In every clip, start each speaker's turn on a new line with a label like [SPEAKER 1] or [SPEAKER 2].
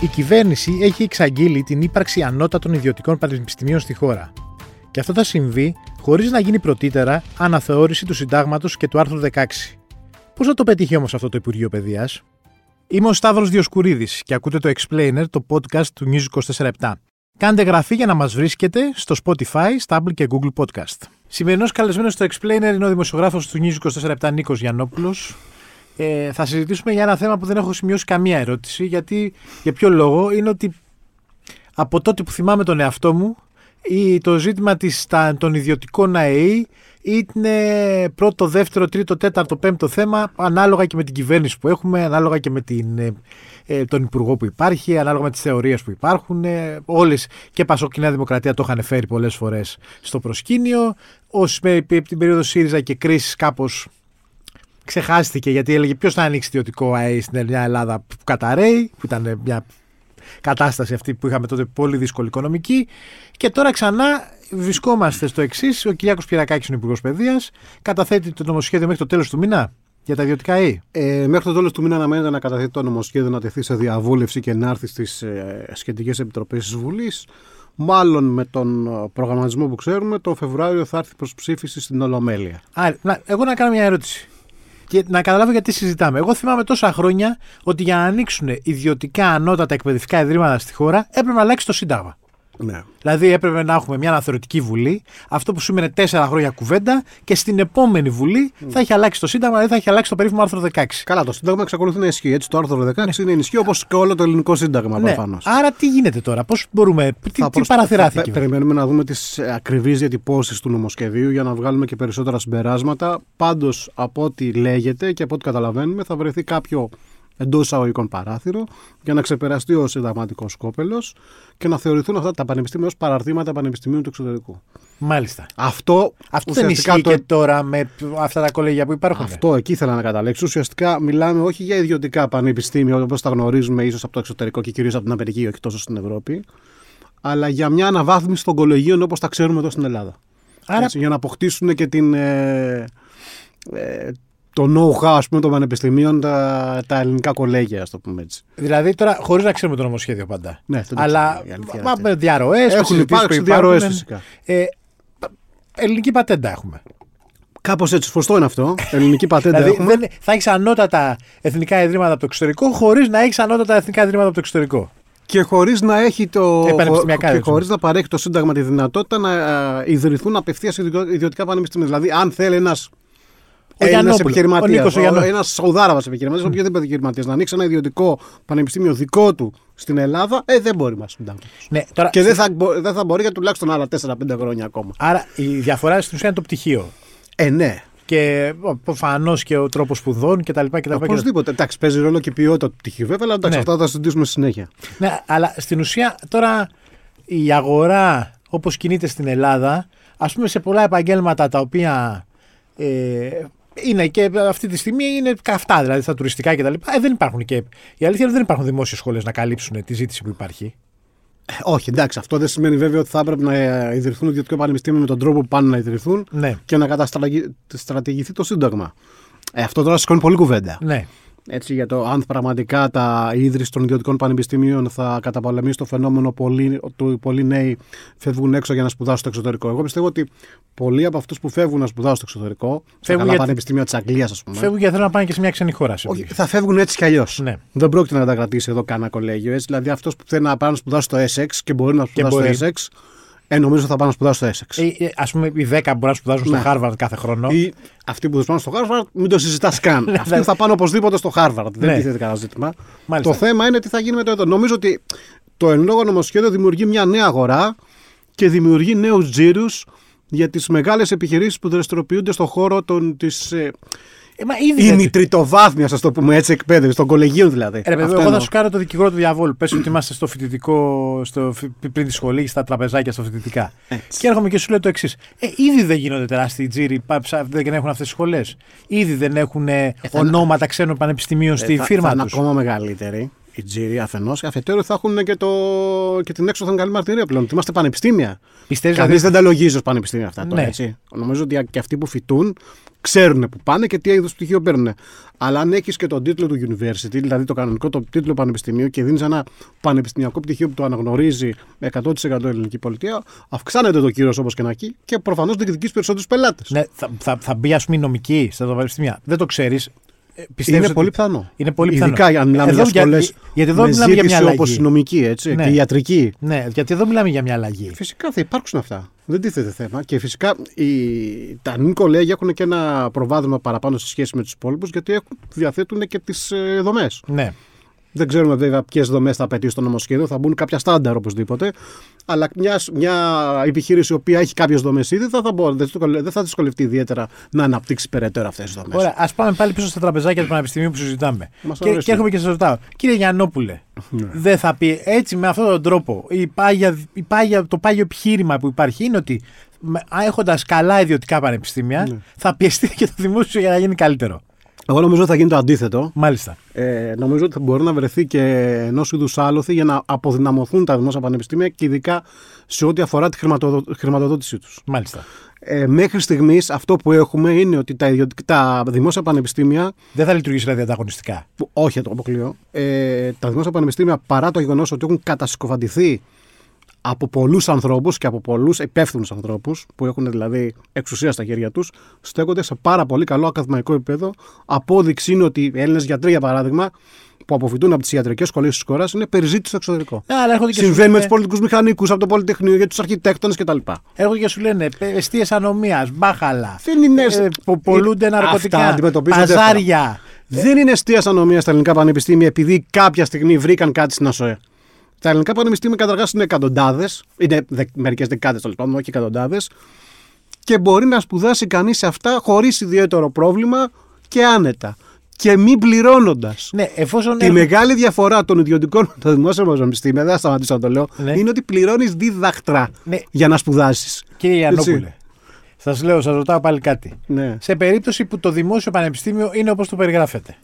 [SPEAKER 1] Η κυβέρνηση έχει εξαγγείλει την ύπαρξη ανώτατων ιδιωτικών πανεπιστημίων στη χώρα. Και αυτό θα συμβεί χωρίς να γίνει πρωτήτερα αναθεώρηση του συντάγματος και του άρθρου 16. Πώς θα το πετύχει όμως αυτό το Υπουργείο Παιδείας, Είμαι ο Σταύρος Διοσκουρίδης και ακούτε το Explainer, το podcast του News 24 Κάντε γραφή για να μας βρίσκετε στο Spotify, Stable και Google Podcast. Σημερινός καλεσμένος στο Explainer είναι ο δημοσιογράφος του News 24 Νίκος Γιανόπουλο. Ε, θα συζητήσουμε για ένα θέμα που δεν έχω σημειώσει καμία ερώτηση. Γιατί, για ποιο λόγο, είναι ότι από τότε που θυμάμαι τον εαυτό μου, ή το ζήτημα της, των ιδιωτικών ΑΕΗ είναι πρώτο, δεύτερο, τρίτο, τέταρτο, πέμπτο θέμα, ανάλογα και με την κυβέρνηση που έχουμε, ανάλογα και με την, ε, ε, τον υπουργό που υπάρχει, ανάλογα με τις θεωρίες που υπάρχουν. Ε, όλες και Πασόκ Δημοκρατία το είχαν φέρει πολλές φορές στο προσκήνιο. Όσοι με την περίοδο ΣΥΡΙΖΑ και κρίση κάπως ξεχάστηκε γιατί έλεγε ποιος θα ανοίξει ιδιωτικό ΑΕΗ στην Ελλάδα που καταραίει, που ήταν μια κατάσταση αυτή που είχαμε τότε πολύ δύσκολη οικονομική. Και τώρα ξανά βρισκόμαστε στο εξής. Ο Κυριάκος Πυρακάκης είναι Υπουργός Παιδείας. Καταθέτει το νομοσχέδιο μέχρι το τέλος του μήνα για τα ιδιωτικά ή.
[SPEAKER 2] Ε, μέχρι το τέλος του μήνα αναμένεται να καταθέτει το νομοσχέδιο να τεθεί σε διαβούλευση και να έρθει στις ε, σχετικές επιτροπές της Βουλής. Μάλλον με τον ε, προγραμματισμό που ξέρουμε, το Φεβρουάριο θα έρθει προς ψήφιση στην Ολομέλεια.
[SPEAKER 1] Άρα, να, εγώ να κάνω μια ερώτηση και να καταλάβω γιατί συζητάμε. Εγώ θυμάμαι τόσα χρόνια ότι για να ανοίξουν ιδιωτικά ανώτατα εκπαιδευτικά ιδρύματα στη χώρα έπρεπε να αλλάξει το Σύνταγμα.
[SPEAKER 2] Ναι.
[SPEAKER 1] Δηλαδή έπρεπε να έχουμε μια αναθεωρητική βουλή, αυτό που σήμαινε τέσσερα χρόνια κουβέντα και στην επόμενη βουλή mm. θα έχει αλλάξει το Σύνταγμα, δηλαδή θα έχει αλλάξει το περίφημο άρθρο 16.
[SPEAKER 2] Καλά, το Σύνταγμα εξακολουθεί να ισχύει. Έτσι, το άρθρο 16 ναι. είναι ενισχύει όπως και όλο το ελληνικό Σύνταγμα ναι. προφανώς.
[SPEAKER 1] Άρα τι γίνεται τώρα, πώς μπορούμε, τι, τι παραθυράθηκε.
[SPEAKER 2] περιμένουμε να δούμε τις ακριβείς διατυπώσεις του νομοσχεδίου για να βγάλουμε και περισσότερα συμπεράσματα. Πάντως, από ό,τι λέγεται και από ό,τι καταλαβαίνουμε, θα βρεθεί κάποιο εντός εισαγωγικών παράθυρο για να ξεπεραστεί ο συνταγματικός σκόπελος και να θεωρηθούν αυτά τα πανεπιστήμια ως παραρτήματα πανεπιστημίων του εξωτερικού.
[SPEAKER 1] Μάλιστα.
[SPEAKER 2] Αυτό,
[SPEAKER 1] αυτό δεν ισχύει το... και τώρα με αυτά τα κολέγια που υπάρχουν.
[SPEAKER 2] Αυτό εκεί ήθελα να καταλέξω. Ουσιαστικά μιλάμε όχι για ιδιωτικά πανεπιστήμια όπως τα γνωρίζουμε ίσως από το εξωτερικό και κυρίως από την Αμερική, όχι τόσο στην Ευρώπη, αλλά για μια αναβάθμιση των κολεγίων όπως τα ξέρουμε εδώ στην Ελλάδα. Άρα... Έτσι, για να αποκτήσουν και την, ε, ε, το know-how πούμε, των πανεπιστημίων τα, τα ελληνικά κολέγια, ας το πούμε έτσι.
[SPEAKER 1] Δηλαδή τώρα, χωρίς να ξέρουμε το νομοσχέδιο πάντα.
[SPEAKER 2] Ναι,
[SPEAKER 1] Αλλά με διαρροές.
[SPEAKER 2] Έχουν υπάρξει διαρροές φυσικά.
[SPEAKER 1] Ε, ελληνική πατέντα έχουμε.
[SPEAKER 2] Κάπως έτσι, σωστό είναι αυτό. Ελληνική πατέντα.
[SPEAKER 1] δηλαδή, δεν, θα έχεις ανώτατα εθνικά ιδρύματα από το εξωτερικό, χωρίς να έχεις ανώτατα εθνικά ιδρύματα από το εξωτερικό.
[SPEAKER 2] Και χωρίς να έχει το. Και χωρίς να παρέχει το Σύνταγμα τη δυνατότητα να ιδρυθούν απευθείας ιδιωτικά πανεπιστήμια. Δηλαδή, αν θέλει ένας ένα επιχειρηματίας, ένας Σαουδάραβας επιχειρηματίας, mm. οποιοδήποτε επιχειρηματίας, να ανοίξει ένα ιδιωτικό πανεπιστήμιο δικό του στην Ελλάδα, ε, δεν μπορεί να συντάγματο.
[SPEAKER 1] Ναι, τώρα...
[SPEAKER 2] Και δεν θα, δεν θα μπορεί για τουλάχιστον άλλα 4-5 χρόνια ακόμα.
[SPEAKER 1] Άρα η διαφορά στην ουσία είναι το πτυχίο.
[SPEAKER 2] Ε, ναι.
[SPEAKER 1] Και προφανώς και ο τρόπος σπουδών κτλ.
[SPEAKER 2] Οπωσδήποτε. Εντάξει, παίζει ρόλο και η ποιότητα του πτυχίου, βέβαια, αλλά εντάξει, ναι. αυτά θα τα συζητήσουμε συνέχεια.
[SPEAKER 1] Ναι, αλλά στην ουσία τώρα η αγορά όπως κινείται στην Ελλάδα, ας πούμε σε πολλά επαγγέλματα τα οποία ε, είναι και αυτή τη στιγμή είναι καυτά, δηλαδή στα τουριστικά κτλ. Ε, δεν υπάρχουν και. Η αλήθεια είναι ότι δεν υπάρχουν δημόσιες σχολές να καλύψουν τη ζήτηση που υπάρχει.
[SPEAKER 2] Ε, όχι, εντάξει, αυτό δεν σημαίνει βέβαια ότι θα έπρεπε να ιδρυθούν ιδιωτικά πανεπιστήμια με τον τρόπο που πάνε να ιδρυθούν
[SPEAKER 1] ναι.
[SPEAKER 2] και να καταστρατηγηθεί το Σύνταγμα. Ε, αυτό τώρα σηκώνει πολύ κουβέντα.
[SPEAKER 1] Ναι
[SPEAKER 2] έτσι, για το αν πραγματικά τα ίδρυση των ιδιωτικών πανεπιστημίων θα καταπολεμήσει το φαινόμενο πολλοί, ότι πολλοί νέοι φεύγουν έξω για να σπουδάσουν στο εξωτερικό. Εγώ πιστεύω ότι πολλοί από αυτούς που φεύγουν να σπουδάσουν στο εξωτερικό, σε καλά για... πανεπιστήμια της Αγγλίας, ας πούμε.
[SPEAKER 1] Φεύγουν γιατί θέλουν να πάνε και σε μια ξένη χώρα.
[SPEAKER 2] Όχι, θα φεύγουν έτσι κι αλλιώς.
[SPEAKER 1] Ναι.
[SPEAKER 2] Δεν πρόκειται να τα κρατήσει εδώ κανένα κολέγιο. Έτσι. Δηλαδή αυτός που θέλει να πάει να σπουδάσει στο Essex και μπορεί να σπουδάσει στο Essex, ε, νομίζω θα πάνε να σπουδάσουν στο Essex.
[SPEAKER 1] Ε, Α πούμε, οι 10 μπορεί να σπουδάζουν ναι. στο Harvard κάθε χρόνο.
[SPEAKER 2] Ή αυτοί που θα πάνε στο Harvard, μην το συζητάς καν. Ναι, αυτοί θα πάνε οπωσδήποτε στο Harvard. Δεν ναι. τίθεται κανένα ζήτημα. Το θέμα είναι τι θα γίνει με το εδώ. Νομίζω ότι το εν λόγω νομοσχέδιο δημιουργεί μια νέα αγορά και δημιουργεί νέους τζίρους για τις μεγάλες επιχειρήσεις που δραστηριοποιούνται στον χώρο της ε,
[SPEAKER 1] ε, μα ήδη
[SPEAKER 2] η τριτοβάθμια, ας το πούμε έτσι, εκπαίδευση, των κολεγίων δηλαδή.
[SPEAKER 1] Ε, εγώ θα σου κάνω το δικηγόρο του διαβόλου. Πες ότι είμαστε στο φοιτητικό, στο, πριν τη σχολή, στα τραπεζάκια, στα φοιτητικά. Έτσι. Και έρχομαι και σου λέω το εξής. Ε, ήδη δεν γίνονται τεράστιοι τζίροι, δεν έχουν αυτές τις σχολές. Ήδη δεν έχουν ε, ονόματα ξένων πανεπιστημίων στη
[SPEAKER 2] θα,
[SPEAKER 1] φίρμα
[SPEAKER 2] του.
[SPEAKER 1] Θα
[SPEAKER 2] είναι ακόμα μεγαλύτεροι. Οι τζίροι αφενός. Αφετέρου θα έχουν και, το, και την έξοδο καλή μαρτυρία πλέον. Ότι είμαστε πανεπιστήμια.
[SPEAKER 1] Πιστεύεις
[SPEAKER 2] Κανείς
[SPEAKER 1] δηλαδή.
[SPEAKER 2] δεν τα λογίζει ως πανεπιστήμια αυτά τώρα,
[SPEAKER 1] Ναι.
[SPEAKER 2] έτσι. Νομίζω ότι και αυτοί που φοιτούν ξέρουν που πάνε και τι είδου πτυχίο παίρνουν. Αλλά αν έχεις και τον τίτλο του university, δηλαδή το κανονικό το τίτλο πανεπιστημίου και δίνεις ένα πανεπιστημιακό πτυχίο που το αναγνωρίζει με 100% η ελληνική πολιτεία, αυξάνεται το κύριο όπως και να έχει και προφανώς διεκδικεί περισσότερους πελάτες.
[SPEAKER 1] Ναι, θα, θα, θα μπει ας πούμε η νομική στα πανεπιστήμια. Δεν το ξέρεις. Πιστεύεις
[SPEAKER 2] Είναι
[SPEAKER 1] ότι-
[SPEAKER 2] πολύ πιθανό.
[SPEAKER 1] Είναι πολύ πιθανό.
[SPEAKER 2] Ειδικά αν μιλάμε
[SPEAKER 1] Εδώ
[SPEAKER 2] για σχολές.
[SPEAKER 1] γιατί εδώ μιλάμε για μια
[SPEAKER 2] όπω
[SPEAKER 1] αλλαγή.
[SPEAKER 2] η νομική έτσι,
[SPEAKER 1] Ναι.
[SPEAKER 2] και η ιατρική.
[SPEAKER 1] Ναι, γιατί εδώ μιλάμε για μια αλλαγή.
[SPEAKER 2] Φυσικά θα υπάρξουν αυτά. Δεν τίθεται θέμα. Και φυσικά οι... τα νυν κολέγια έχουν και ένα προβάδισμα παραπάνω σε σχέση με τους υπόλοιπους γιατί έχουν, διαθέτουν και τις ε, δομές.
[SPEAKER 1] Ναι.
[SPEAKER 2] Δεν ξέρουμε βέβαια ποιες δομές θα απαιτήσει το νομοσχέδιο, θα μπουν κάποια στάνταρ οπωσδήποτε. Αλλά μιας, μια επιχείρηση η οποία έχει κάποιες δομές ήδη θα, θα μπορεί, δεν, θα- δεν θα δυσκολευτεί ιδιαίτερα να αναπτύξει περαιτέρω αυτές τις δομές.
[SPEAKER 1] Ωραία, ας πάμε πάλι πίσω στα τραπεζάκια του Πανεπιστημίου που συζητάμε.
[SPEAKER 2] Μας
[SPEAKER 1] Και,
[SPEAKER 2] αρέσει.
[SPEAKER 1] και έρχομαι και σας ρωτάω, κύριε Γιαννόπουλε,
[SPEAKER 2] Ναι.
[SPEAKER 1] δεν θα πει έτσι με αυτόν τον τρόπο. Η πάγια, η πάγια, το πάγιο επιχείρημα που υπάρχει είναι ότι έχοντας καλά ιδιωτικά πανεπιστήμια,
[SPEAKER 2] Ναι.
[SPEAKER 1] θα πιεστεί και το δημόσιο για να γίνει καλύτερο.
[SPEAKER 2] Εγώ νομίζω ότι θα γίνει το αντίθετο.
[SPEAKER 1] Μάλιστα.
[SPEAKER 2] Ε, νομίζω ότι θα μπορεί να βρεθεί και ενός είδους άλοθη για να αποδυναμωθούν τα δημόσια πανεπιστήμια και ειδικά σε ό,τι αφορά τη χρηματοδο- χρηματοδότησή τους.
[SPEAKER 1] Μάλιστα.
[SPEAKER 2] Ε, μέχρι στιγμής αυτό που έχουμε είναι ότι τα, ιδιωτικά, τα δημόσια πανεπιστήμια.
[SPEAKER 1] Δεν θα λειτουργήσει δηλαδή ανταγωνιστικά.
[SPEAKER 2] Που, όχι, το αποκλείω. Ε, τα δημόσια πανεπιστήμια παρά το γεγονός ότι έχουν κατασκοφαντηθεί από πολλούς ανθρώπους και από πολλούς υπεύθυνους ανθρώπους, που έχουν δηλαδή εξουσία στα χέρια τους, στέκονται σε πάρα πολύ καλό ακαδημαϊκό επίπεδο. Απόδειξη είναι ότι οι Έλληνες γιατροί, για παράδειγμα, που αποφυτούν από τις ιατρικές σχολές της χώρας, είναι περιζήτητοι στο εξωτερικό.
[SPEAKER 1] Ναι, αλλά έρχονται και,
[SPEAKER 2] Συμβαίνει
[SPEAKER 1] σου
[SPEAKER 2] με
[SPEAKER 1] λένε,
[SPEAKER 2] τους πολιτικούς μηχανικούς από το Πολυτεχνείο, για τους αρχιτέκτονες κτλ.
[SPEAKER 1] έρχονται και σου λένε αιστείε ανομίας, μπάχαλα.
[SPEAKER 2] Δεν είναι.
[SPEAKER 1] Ε, που πολλούνται ναρκωτικά.
[SPEAKER 2] Αυτά αντιμετωπίζονται
[SPEAKER 1] Παζάρια.
[SPEAKER 2] Δεν είναι αστεία ανομίας στα ελληνικά πανεπιστήμια επειδή κάποια στιγμή βρήκαν κάτι στην ΑΣΟΕ. Τα ελληνικά πανεπιστήμια καταρχάς είναι εκατοντάδες, είναι δε, μερικές δεκάδες τέλος πάντων, όχι εκατοντάδες, και μπορεί να σπουδάσει κανείς σε αυτά χωρίς ιδιαίτερο πρόβλημα και άνετα. Και μη πληρώνοντας.
[SPEAKER 1] Ναι, εφόσον.
[SPEAKER 2] Τη
[SPEAKER 1] έρχονται-
[SPEAKER 2] μεγάλη διαφορά των ιδιωτικών με τα δημόσια πανεπιστήμια, δεν θα σταματήσω να το λέω,
[SPEAKER 1] Ναι.
[SPEAKER 2] είναι ότι πληρώνεις δίδακτρα
[SPEAKER 1] Ναι.
[SPEAKER 2] για να σπουδάσεις.
[SPEAKER 1] Κύριε Γιαννόπουλε, σας λέω, σας ρωτάω πάλι κάτι.
[SPEAKER 2] Ναι.
[SPEAKER 1] Σε περίπτωση που το δημόσιο πανεπιστήμιο είναι όπως το περιγράφετε.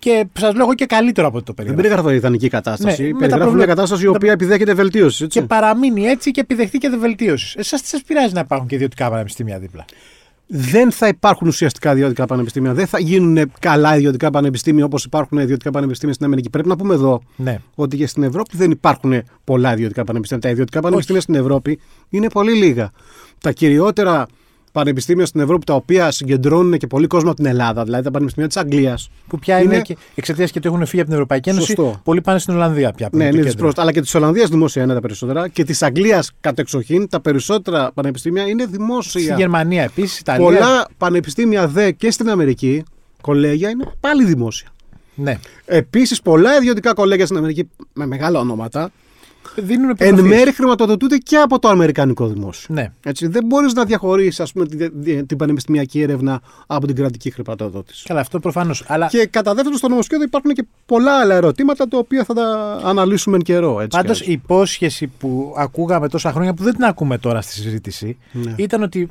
[SPEAKER 1] Και σας λέω εγώ και καλύτερο από ό,τι το
[SPEAKER 2] Δεν
[SPEAKER 1] περιγράφετε.
[SPEAKER 2] περιγράφω ιδανική κατάσταση.
[SPEAKER 1] Ναι, με τα
[SPEAKER 2] περιγράφω μια
[SPEAKER 1] προβλήματα-
[SPEAKER 2] κατάσταση η οποία επιδέχεται βελτίωσης. Έτσι.
[SPEAKER 1] Και παραμείνει έτσι και επιδεχτεί και βελτίωσης. Εσάς τι σας πειράζει να υπάρχουν και ιδιωτικά πανεπιστήμια δίπλα;
[SPEAKER 2] δεν θα υπάρχουν ουσιαστικά ιδιωτικά πανεπιστήμια. Δεν θα γίνουν καλά ιδιωτικά πανεπιστήμια όπως υπάρχουν ιδιωτικά πανεπιστήμια στην Αμερική. Πρέπει να πούμε εδώ
[SPEAKER 1] Ναι.
[SPEAKER 2] ότι και στην Ευρώπη δεν υπάρχουν πολλά ιδιωτικά πανεπιστήμια. Τα ιδιωτικά πανεπιστήμια στην Ευρώπη είναι πολύ λίγα. Τα κυριότερα πανεπιστήμια στην Ευρώπη τα οποία συγκεντρώνουν και πολύ κόσμο από την Ελλάδα, δηλαδή τα πανεπιστήμια της Αγγλίας.
[SPEAKER 1] Που πια είναι,
[SPEAKER 2] Είναι-
[SPEAKER 1] και εξαιτίας και ότι έχουν φύγει από την Ευρωπαϊκή Ένωση.
[SPEAKER 2] Σωστό.
[SPEAKER 1] Πολλοί πάνε στην Ολλανδία πια. που
[SPEAKER 2] Ναι,
[SPEAKER 1] το
[SPEAKER 2] είναι
[SPEAKER 1] κέντρο.
[SPEAKER 2] δυσπρόστα. Αλλά και της Ολλανδίας δημόσια είναι τα περισσότερα. Και της Αγγλίας κατεξοχήν τα περισσότερα πανεπιστήμια είναι δημόσια.
[SPEAKER 1] Στη Γερμανία επίσης, Ιταλία.
[SPEAKER 2] Πολλά πανεπιστήμια δε και στην Αμερική, κολέγια είναι πάλι δημόσια.
[SPEAKER 1] Ναι.
[SPEAKER 2] Επίσης, πολλά ιδιωτικά κολέγια στην Αμερική με μεγάλα ονόματα
[SPEAKER 1] Δίνουν
[SPEAKER 2] εν
[SPEAKER 1] επιδοτήσεις.
[SPEAKER 2] μέρει χρηματοδοτούνται και από το Αμερικανικό δημόσιο.
[SPEAKER 1] Ναι.
[SPEAKER 2] Έτσι, δεν μπορείς να διαχωρίσεις την, την πανεπιστημιακή έρευνα από την κρατική χρηματοδότηση.
[SPEAKER 1] Καλά, αυτό προφανώς. Αλλά
[SPEAKER 2] Και κατά δεύτερον, στο νομοσχέδιο υπάρχουν και πολλά άλλα ερωτήματα τα οποία θα τα αναλύσουμε εν καιρό. Έτσι,
[SPEAKER 1] Πάντως
[SPEAKER 2] κι
[SPEAKER 1] η υπόσχεση που ακούγαμε τόσα χρόνια, που δεν την ακούμε τώρα στη συζήτηση,
[SPEAKER 2] Ναι.
[SPEAKER 1] ήταν ότι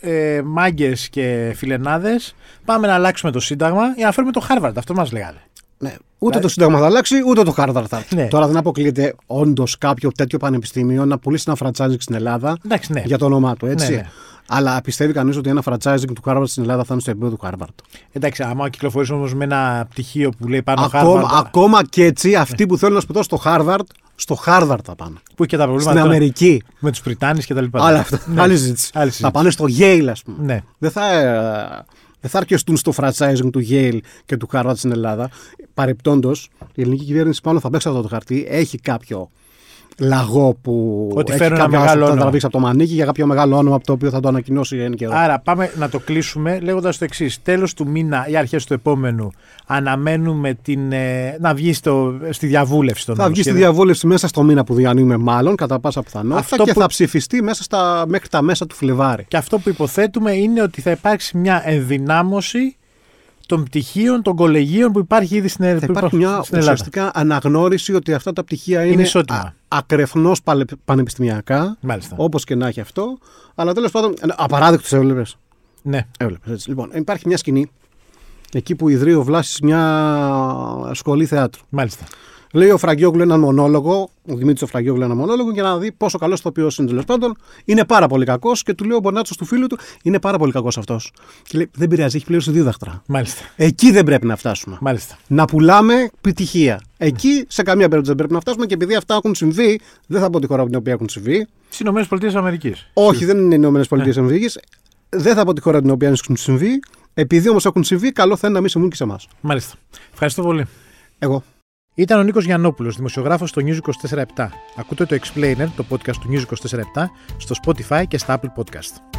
[SPEAKER 1] ε, μάγκες και φιλενάδες πάμε να αλλάξουμε το Σύνταγμα για να φέρουμε το Χάρβαρντ. Αυτό μας λέγανε.
[SPEAKER 2] Ναι. Ούτε το Σύνταγμα θα αλλάξει, ούτε το Harvard θα έρθει.
[SPEAKER 1] Ναι.
[SPEAKER 2] Τώρα δεν αποκλείεται όντως κάποιο τέτοιο πανεπιστήμιο να πουλήσει ένα franchising στην Ελλάδα
[SPEAKER 1] Εντάξει, ναι.
[SPEAKER 2] για το όνομά του, έτσι.
[SPEAKER 1] Ναι, ναι.
[SPEAKER 2] Αλλά πιστεύει κανείς ότι ένα franchising του Harvard στην Ελλάδα θα είναι στο επίπεδο του Harvard.
[SPEAKER 1] Εντάξει, άμα κυκλοφορήσει όμως με ένα πτυχίο που λέει πάνω
[SPEAKER 2] Ακόμα,
[SPEAKER 1] Harvard,
[SPEAKER 2] ακόμα και έτσι, αυτοί που θέλουν να σπουδάσουν στο Harvard, στο Harvard θα πάνε.
[SPEAKER 1] που έχει και τα προβλήματα
[SPEAKER 2] Στην
[SPEAKER 1] τώρα
[SPEAKER 2] Αμερική.
[SPEAKER 1] με τους Πριτάνη και τα λοιπά.
[SPEAKER 2] Αλλά αυτό.
[SPEAKER 1] Ναι.
[SPEAKER 2] Άλλη συζήτηση.
[SPEAKER 1] Άλλη
[SPEAKER 2] Θα
[SPEAKER 1] συζήτηση.
[SPEAKER 2] πάνε στο Yale, ας πούμε.
[SPEAKER 1] Ναι.
[SPEAKER 2] Δεν θα, ε, δεν θα αρκεστούν στο franchising του Yale και του Harvard στην Ελλάδα. Παρεπτόντως, η ελληνική κυβέρνηση πάνω θα παίξει αυτό το χαρτί. Έχει κάποιο λαγό που
[SPEAKER 1] Ότι
[SPEAKER 2] έχει
[SPEAKER 1] φέρουν ένα
[SPEAKER 2] κάποιο
[SPEAKER 1] μεγάλο
[SPEAKER 2] άσο που θα
[SPEAKER 1] όνομα.
[SPEAKER 2] τραβήξει από το μανίκι για κάποιο μεγάλο όνομα από το οποίο θα το ανακοινώσει εν καιρό.
[SPEAKER 1] Άρα πάμε να το κλείσουμε λέγοντας το εξής. Τέλος του μήνα ή αρχές του επόμενου αναμένουμε την, ε, να βγει στο, στη διαβούλευση των
[SPEAKER 2] θα βγει στη
[SPEAKER 1] νομοσχέδιων.
[SPEAKER 2] διαβούλευση μέσα στο μήνα που διανύουμε, μάλλον κατά πάσα πιθανότητα,
[SPEAKER 1] Αυτό
[SPEAKER 2] και
[SPEAKER 1] που-
[SPEAKER 2] θα ψηφιστεί μέσα στα, μέχρι τα μέσα του Φλεβάρι.
[SPEAKER 1] Και αυτό που υποθέτουμε είναι ότι θα υπάρξει μια ενδυνάμωση των πτυχίων, των κολεγίων που υπάρχει ήδη στην,
[SPEAKER 2] Θα
[SPEAKER 1] που
[SPEAKER 2] υπάρχει
[SPEAKER 1] υπάρχουν
[SPEAKER 2] μια
[SPEAKER 1] στην Ελλάδα.
[SPEAKER 2] ουσιαστικά αναγνώριση ότι αυτά τα πτυχία είναι,
[SPEAKER 1] ισότιμα.
[SPEAKER 2] ακρεφνώς πανεπιστημιακά,
[SPEAKER 1] Μάλιστα.
[SPEAKER 2] όπως και να έχει αυτό. Αλλά τέλος πάντων, απαράδεκτος έβλεπες.
[SPEAKER 1] Ναι.
[SPEAKER 2] Έβλεπες, έτσι. Λοιπόν, υπάρχει μια σκηνή εκεί που ιδρύει ο Βλάσης μια σχολή θεάτρου.
[SPEAKER 1] Μάλιστα.
[SPEAKER 2] Λέει ο Φραγκιόγλου έναν μονόλογο, ο Δημήτρης ο Φραγκιόγλου ένα μονόλογο για να δει πόσο καλός ηθοποιός είναι τέλος πάντων. Είναι πάρα πολύ κακός και του λέει ο Μπονάτσος του φίλου του, είναι πάρα πολύ κακός αυτός. Και λέει, δεν πειράζει, έχει πλήρωση δύο δάχτρα.
[SPEAKER 1] Μάλιστα.
[SPEAKER 2] Εκεί δεν πρέπει να φτάσουμε.
[SPEAKER 1] Μάλιστα.
[SPEAKER 2] Να πουλάμε επιτυχία. Εκεί σε καμία περίπτωση δεν πρέπει να φτάσουμε και επειδή αυτά έχουν συμβεί, δεν θα πω τη χώρα από την οποία έχουν συμβεί.
[SPEAKER 1] Στις ΗΠΑ.
[SPEAKER 2] Όχι, δεν είναι οι ΗΠΑ. Δεν θα πω τη χώρα την οποία έχουν συμβεί. Επειδή όμως έχουν συμβεί, καλό θα είναι να μην συμβούν και σε εμάς.
[SPEAKER 1] Μάλιστα. Ευχαριστώ πολύ.
[SPEAKER 2] Εγώ.
[SPEAKER 1] Ήταν ο Νίκος Γιαννόπουλος, δημοσιογράφος στο News 24 Ακούτε το Explainer, το podcast του News 24 στο Spotify και στα Apple Podcast.